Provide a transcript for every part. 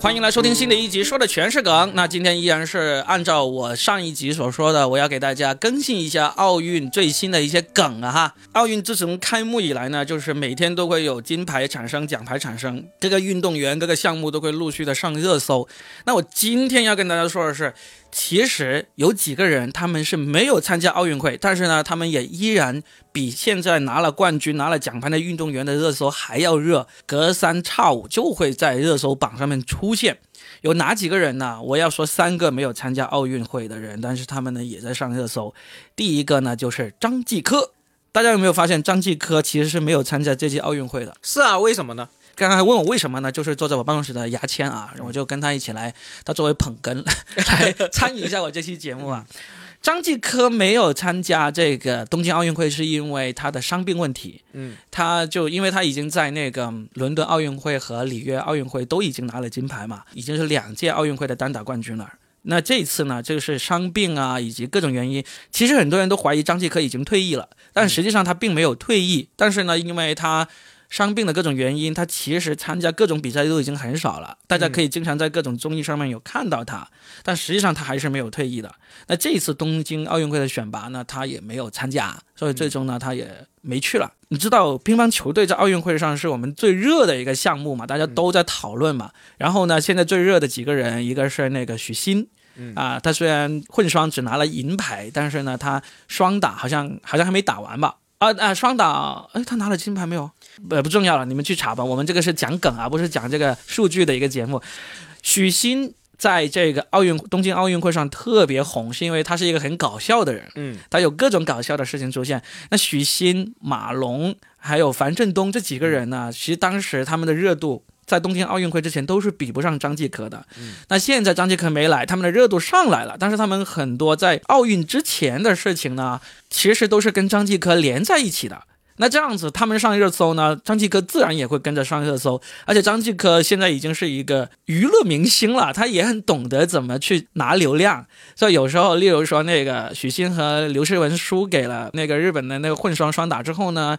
欢迎来收听新的一集，说的全是梗。那今天依然是按照我上一集所说的，我要给大家更新一下奥运最新的一些梗啊哈。奥运自从开幕以来呢，就是每天都会有金牌产生、奖牌产生，各个运动员、各个项目都会陆续的上热搜。那我今天要跟大家说的是。其实有几个人，他们是没有参加奥运会，但是呢，他们也依然比现在拿了冠军、拿了奖牌的运动员的热搜还要热，隔三差五就会在热搜榜上面出现。有哪几个人呢？我要说三个没有参加奥运会的人，但是他们呢也在上热搜。第一个呢就是张继科，大家有没有发现张继科其实是没有参加这届奥运会的？是啊，为什么呢？刚刚还问我为什么呢？就是坐在我办公室的牙签啊，我就跟他一起来，他作为捧哏来参与一下我这期节目啊。张继科没有参加这个东京奥运会，是因为他的伤病问题。嗯，他就因为他已经在那个伦敦奥运会和里约奥运会都已经拿了金牌嘛，已经是两届奥运会的单打冠军了。那这一次呢，就是伤病啊，以及各种原因，其实很多人都怀疑张继科已经退役了，但实际上他并没有退役。但是呢，因为他伤病的各种原因，他其实参加各种比赛都已经很少了。大家可以经常在各种综艺上面有看到他，但实际上他还是没有退役的。那这一次东京奥运会的选拔呢，他也没有参加，所以最终呢，他也没去了。你知道乒乓球队在奥运会上是我们最热的一个项目嘛？大家都在讨论嘛。然后呢，现在最热的几个人，一个是那个许昕，啊，他虽然混双只拿了银牌，但是呢，他双打好像好像还没打完吧？啊啊，双打，哎，他拿了金牌没有？呃不重要了，你们去查吧。我们这个是讲梗啊，不是讲这个数据的一个节目。许昕在这个奥运东京奥运会上特别红，是因为他是一个很搞笑的人。嗯，他有各种搞笑的事情出现。那许昕、马龙还有樊振东这几个人呢，其实当时他们的热度。在东京奥运会之前都是比不上张继科的，那现在张继科没来，他们的热度上来了。但是他们很多在奥运之前的事情呢，其实都是跟张继科连在一起的。那这样子他们上热搜呢，张继科自然也会跟着上热搜。而且张继科现在已经是一个娱乐明星了，他也很懂得怎么去拿流量。所以有时候，例如说那个许昕和刘诗雯输给了那个日本的那个混双双打之后呢？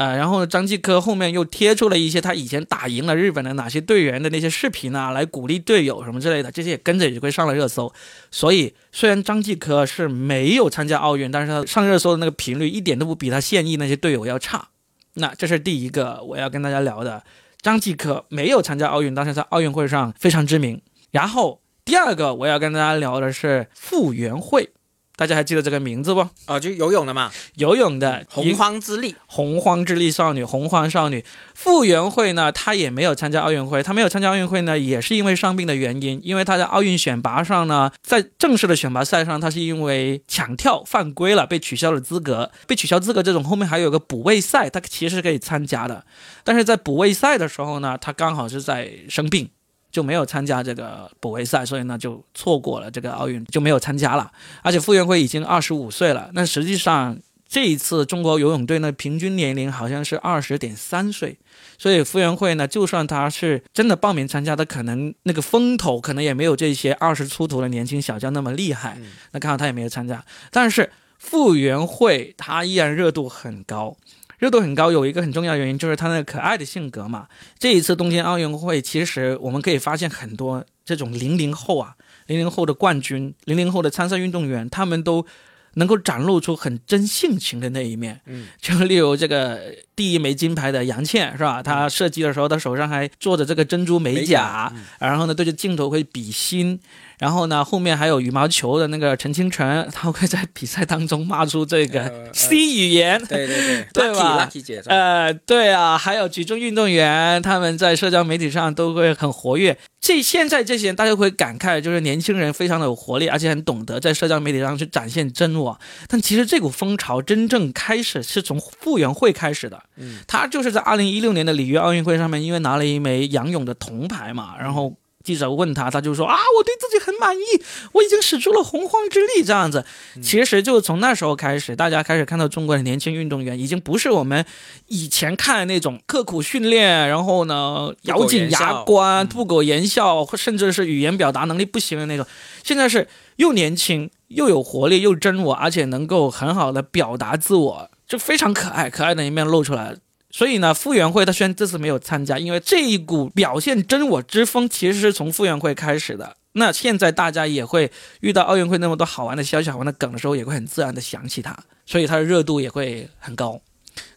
呃，然后张继科后面又贴出了一些他以前打赢了日本的哪些队员的那些视频啊，来鼓励队友什么之类的，这些也跟着也会上了热搜。所以虽然张继科是没有参加奥运，但是他上热搜的那个频率一点都不比他现役那些队友要差。那这是第一个我要跟大家聊的，张继科没有参加奥运，但是在奥运会上非常知名。然后第二个我要跟大家聊的是傅园慧。大家还记得这个名字不？啊，就游泳的嘛，游泳的洪荒之力，洪荒之力少女，洪荒少女傅园慧呢，她也没有参加奥运会。她没有参加奥运会呢，也是因为伤病的原因。因为她在奥运选拔上呢，在正式的选拔赛上，她是因为抢跳犯规了，被取消了资格。被取消资格这种后面还有个补位赛，她其实是可以参加的。但是在补位赛的时候呢，她刚好是在生病。就没有参加这个补位赛，所以呢就错过了这个奥运，就没有参加了。而且傅园慧已经二十五岁了，那实际上这一次中国游泳队呢平均年龄好像是二十点三岁，所以傅园慧呢就算他是真的报名参加，的可能那个风头可能也没有这些二十出头的年轻小将那么厉害。那看到他也没有参加，但是傅园慧他依然热度很高。热度很高，有一个很重要原因就是他那个可爱的性格嘛。这一次东京奥运会，其实我们可以发现很多这种零零后啊，零零后的冠军，零零后的参赛运动员，他们都能够展露出很真性情的那一面。嗯，就例如这个第一枚金牌的杨倩是吧？她射击的时候，她手上还做着这个珍珠美甲，然后呢对着镜头会比心。然后呢，后面还有羽毛球的那个陈清晨，他会在比赛当中骂出这个 C 语言，对对对，对吧？呃，对啊，还有举重运动员，他们在社交媒体上都会很活跃。这现在这些人，大家会感慨，就是年轻人非常的有活力，而且很懂得在社交媒体上去展现真我。但其实这股风潮真正开始是从傅园慧开始的，嗯，他就是在二零一六年的里约奥运会上面，因为拿了一枚仰泳的铜牌嘛，然后。记者问他，他就说啊，我对自己很满意，我已经使出了洪荒之力，这样子。其实就从那时候开始，大家开始看到中国的年轻运动员，已经不是我们以前看的那种刻苦训练，然后呢咬紧牙关、不苟言笑，甚至是语言表达能力不行的那种。现在是又年轻又有活力又真我，而且能够很好的表达自我，就非常可爱，可爱的一面露出来。所以呢，傅园慧他虽然这次没有参加，因为这一股表现真我之风其实是从傅园慧开始的。那现在大家也会遇到奥运会那么多好玩的消息、好玩的梗的时候，也会很自然的想起他，所以他的热度也会很高。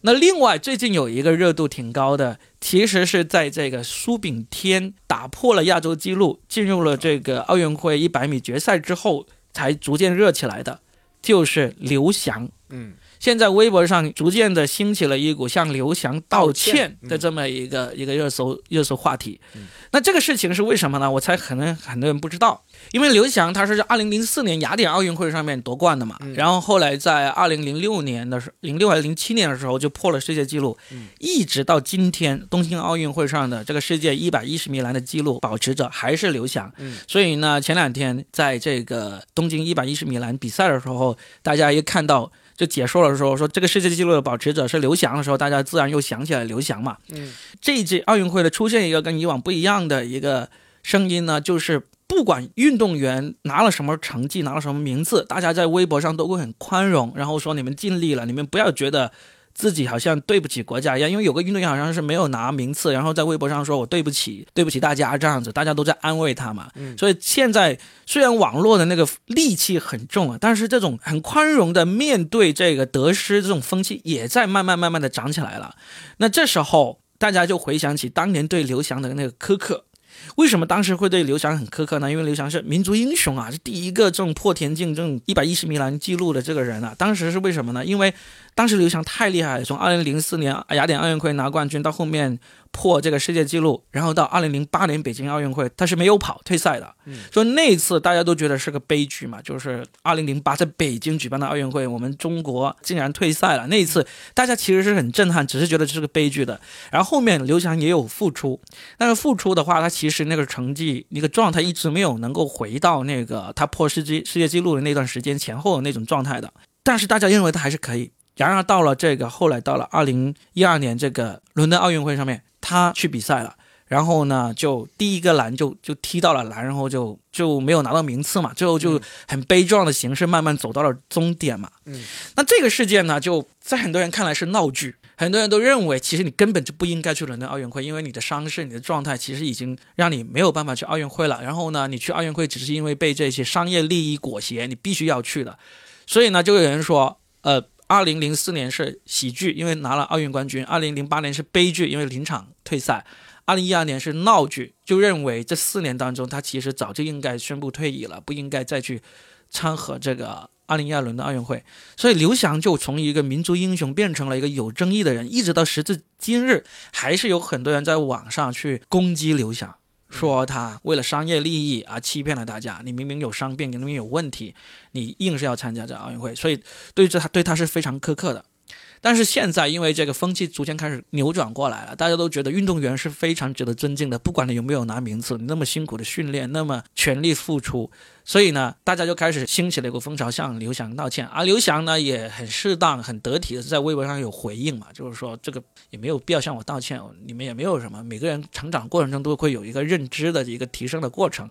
那另外最近有一个热度挺高的，其实是在这个苏炳添打破了亚洲纪录，进入了这个奥运会一百米决赛之后，才逐渐热起来的，就是刘翔。嗯，现在微博上逐渐的兴起了一股向刘翔道道歉歉的这么一个、一个热搜热搜话题。嗯那这个事情是为什么呢？我猜可能很多人不知道，因为刘翔他是在二零零四年雅典奥运会上面夺冠的嘛，嗯然后后来在二零零六年的时候零六还是零七年的时候就破了世界纪录，嗯一直到今天东京奥运会上的这个世界一百一十米栏的纪录保持者还是刘翔。嗯所以呢，前两天在这个东京一百一十米栏比赛的时候，大家也看到就解说的时候说这个世界纪录的保持者是刘翔的时候，大家自然又想起来刘翔嘛。嗯这一届奥运会的出现一个跟以往不一样的一个声音呢，就是不管运动员拿了什么成绩，拿了什么名次，大家在微博上都会很宽容，然后说你们尽力了，你们不要觉得。自己好像对不起国家一样，因为有个运动员好像是没有拿名次，然后在微博上说我对不起，对不起大家这样子，大家都在安慰他嘛。嗯所以现在虽然网络的那个戾气很重啊，但是这种很宽容的面对这个得失这种风气也在慢慢慢慢的长起来了。那这时候大家就回想起当年对刘翔的那个苛刻。为什么当时会对刘翔很苛刻呢？因为刘翔是民族英雄啊，是第一个这种破田径这种一百一十米栏记录的这个人啊。当时是为什么呢？因为当时刘翔太厉害了，从二零零四年雅典奥运会拿冠军到后面破这个世界纪录，然后到二零零八年北京奥运会，他是没有跑退赛的。嗯所以那一次大家都觉得是个悲剧嘛，就是二零零八在北京举办的奥运会，我们中国竟然退赛了。那一次大家其实是很震撼，只是觉得这是个悲剧的。然后后面刘翔也有复出，但是复出的话，他其实那个成绩、那个状态一直没有能够回到那个他破世界世界纪录的那段时间前后的那种状态的。但是大家认为他还是可以。然而到了这个后来到了二零一二年这个伦敦奥运会上面，他去比赛了。然后呢，就第一个栏就就踢到了栏，然后就就没有拿到名次嘛，最后就很悲壮的形式慢慢走到了终点嘛。嗯，那这个事件呢，就在很多人看来是闹剧，很多人都认为其实你根本就不应该去伦敦奥运会，因为你的伤势、你的状态其实已经让你没有办法去奥运会了。然后呢，你去奥运会只是因为被这些商业利益裹挟，你必须要去的。所以呢，就有人说，呃。二零零四年是喜剧，因为拿了奥运冠军；二零零八年是悲剧，因为临场退赛；二零一二年是闹剧，就认为这四年当中他其实早就应该宣布退役了，不应该再去掺和这个二零一二轮的奥运会。所以刘翔就从一个民族英雄变成了一个有争议的人，一直到时至今日，还是有很多人在网上去攻击刘翔。说他为了商业利益而欺骗了大家，你明明有伤病，你明明有问题，你硬是要参加这奥运会，所以对这他对他是非常苛刻的。但是现在因为这个风气逐渐开始扭转过来了，大家都觉得运动员是非常值得尊敬的，不管你有没有拿名次，你那么辛苦的训练，那么全力付出，所以呢，大家就开始兴起了一个风潮，向刘翔道歉。而刘翔呢，也很适当、很得体的在微博上有回应嘛，就是说这个也没有必要向我道歉，你们也没有什么，每个人成长过程中都会有一个认知的一个提升的过程。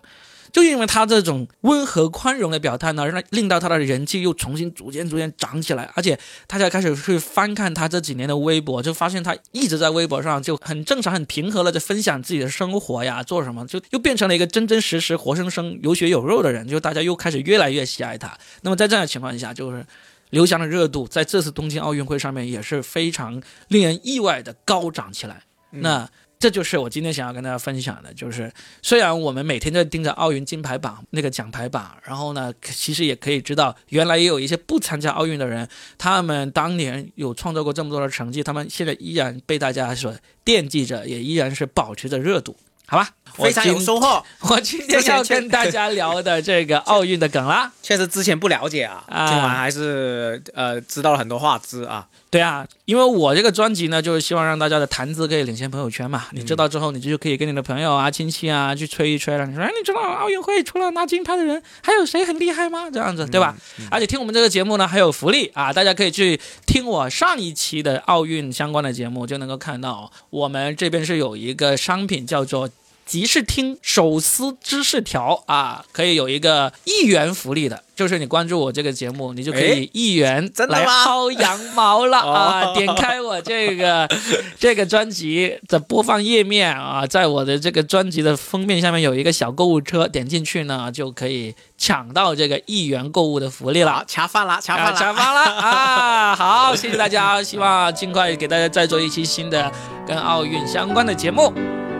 就因为他这种温和宽容的表态呢，让令到他的人气又重新逐渐逐渐涨起来，而且大家开始去翻看他这几年的微博，就发现他一直在微博上就很正常、很平和的在分享自己的生活呀，做什么，就又变成了一个真真实实、活生生、有血有肉的人，就大家又开始越来越喜爱他。那么在这样的情况下，就是刘翔的热度在这次东京奥运会上面也是非常令人意外的高涨起来。那这就是我今天想要跟大家分享的，就是虽然我们每天在盯着奥运金牌榜那个奖牌榜，然后呢，其实也可以知道，原来也有一些不参加奥运的人，他们当年有创造过这么多的成绩，他们现在依然被大家所惦记着，也依然是保持着热度。好吧，非常有收获。我今天要跟大家聊的这个奥运的梗啦。确实之前不了解啊，啊今晚还是呃知道了很多话知啊。对啊，因为我这个专辑呢，就是希望让大家的谈资可以领先朋友圈嘛。你知道之后，你就可以跟你的朋友啊、亲戚啊去吹一吹了。你说，哎，你知道奥运会除了拿金牌的人，还有谁很厉害吗？这样子，对吧？而且听我们这个节目呢，还有福利啊，大家可以去听我上一期的奥运相关的节目，就能够看到我们这边是有一个商品叫做即时听手撕芝士条啊，可以有一个一元福利的，就是你关注我这个节目，你就可以一元来薅羊毛了 啊！哦点开我这个 这个专辑的播放页面啊，在我的这个专辑的封面下面有一个小购物车，点进去呢就可以抢到这个一元购物的福利了好，。恰饭了，恰啊，饭啦。下班了 啊！好，谢谢大家，希望尽快给大家再做一期新的跟奥运相关的节目。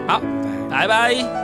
好，拜拜。